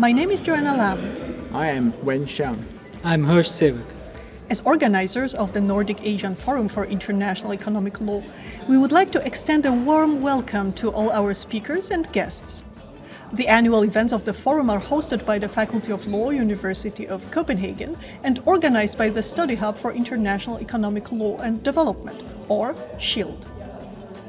My name is Joanna Lam. I am Wen Xiang. I'm Hirsch Sevik. As organizers of the Nordic Asian Forum for International Economic Law, we would like to extend a warm welcome to all our speakers and guests. The annual events of the forum are hosted by the Faculty of Law, University of Copenhagen, and organized by the Study Hub for International Economic Law and Development, or SHIELD.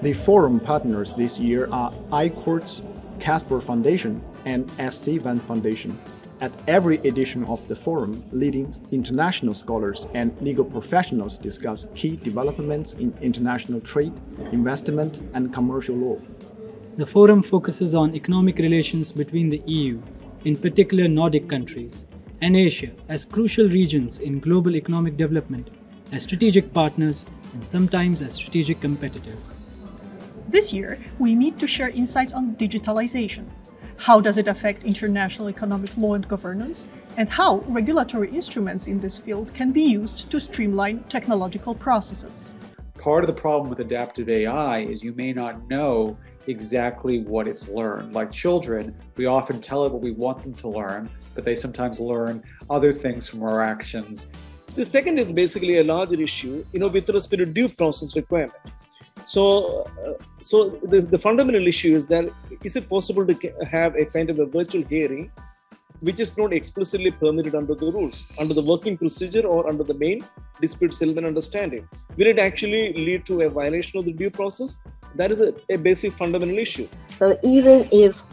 The forum partners this year are iCourts, Casper Foundation, and SC Van Foundation. At every edition of the forum, leading international scholars and legal professionals discuss key developments in international trade, investment, and commercial law. The forum focuses on economic relations between the EU, in particular Nordic countries, and Asia as crucial regions in global economic development, as strategic partners, and sometimes as strategic competitors. This year, we meet to share insights on digitalization. How does it affect international economic law and governance? And how regulatory instruments in this field can be used to streamline technological processes. Part of the problem with adaptive AI is you may not know exactly what it's learned. Like children, we often tell it what we want them to learn, but they sometimes learn other things from our actions. The second is basically a larger issue, you know, with respect to due process requirement. So, uh, so the, the fundamental issue is that is it possible to have a kind of a virtual hearing which is not explicitly permitted under the rules, under the working procedure or under the main dispute settlement understanding? Will it actually lead to a violation of the due process? That is a, a basic fundamental issue. So even if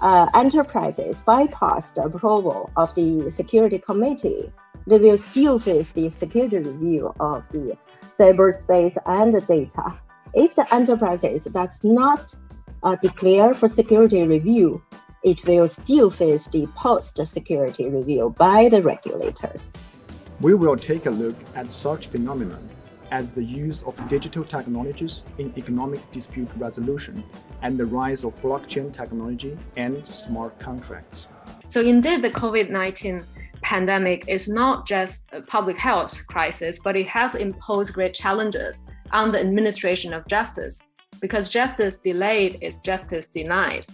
uh, enterprises bypass the approval of the security committee, they will still face the security review of the cyberspace and the data. If the enterprises does not uh, declare for security review, it will still face the post-security review by the regulators. We will take a look at such phenomenon as the use of digital technologies in economic dispute resolution and the rise of blockchain technology and smart contracts. So indeed, the COVID-19 pandemic is not just a public health crisis, but it has imposed great challenges on the administration of justice because justice delayed is justice denied.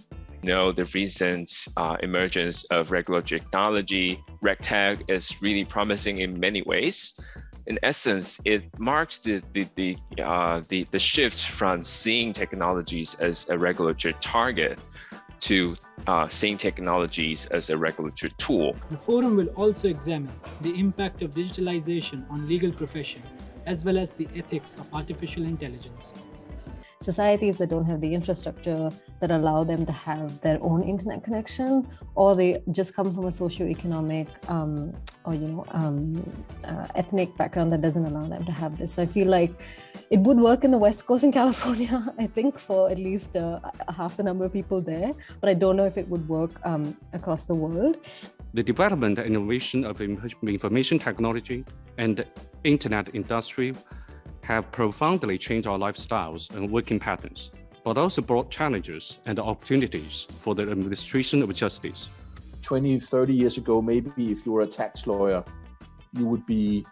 You know, the recent uh, emergence of regulatory technology, RegTech, is really promising in many ways in essence, it marks the the the, uh, the the shift from seeing technologies as a regulatory target to uh, seeing technologies as a regulatory tool. The forum will also examine the impact of digitalization on legal profession, as well as the ethics of artificial intelligence societies that don't have the infrastructure that allow them to have their own internet connection, or they just come from a socio-economic um, or you know um, uh, ethnic background that doesn't allow them to have this. So I feel like it would work in the West Coast in California. I think for at least uh, half the number of people there, but I don't know if it would work um, across the world. The development and innovation of information technology and internet industry have profoundly changed our lifestyles and working patterns, but also brought challenges and opportunities for the administration of justice. 20, 30 years ago, maybe if you were a tax lawyer, you would be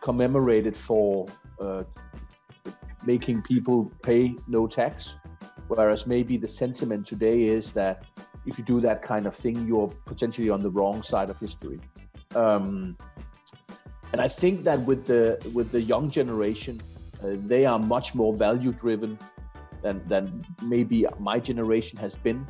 commemorated for uh, making people pay no tax. Whereas maybe the sentiment today is that if you do that kind of thing, you're potentially on the wrong side of history. Um, and I think that with the with the young generation, uh, they are much more value driven than than maybe my generation has been.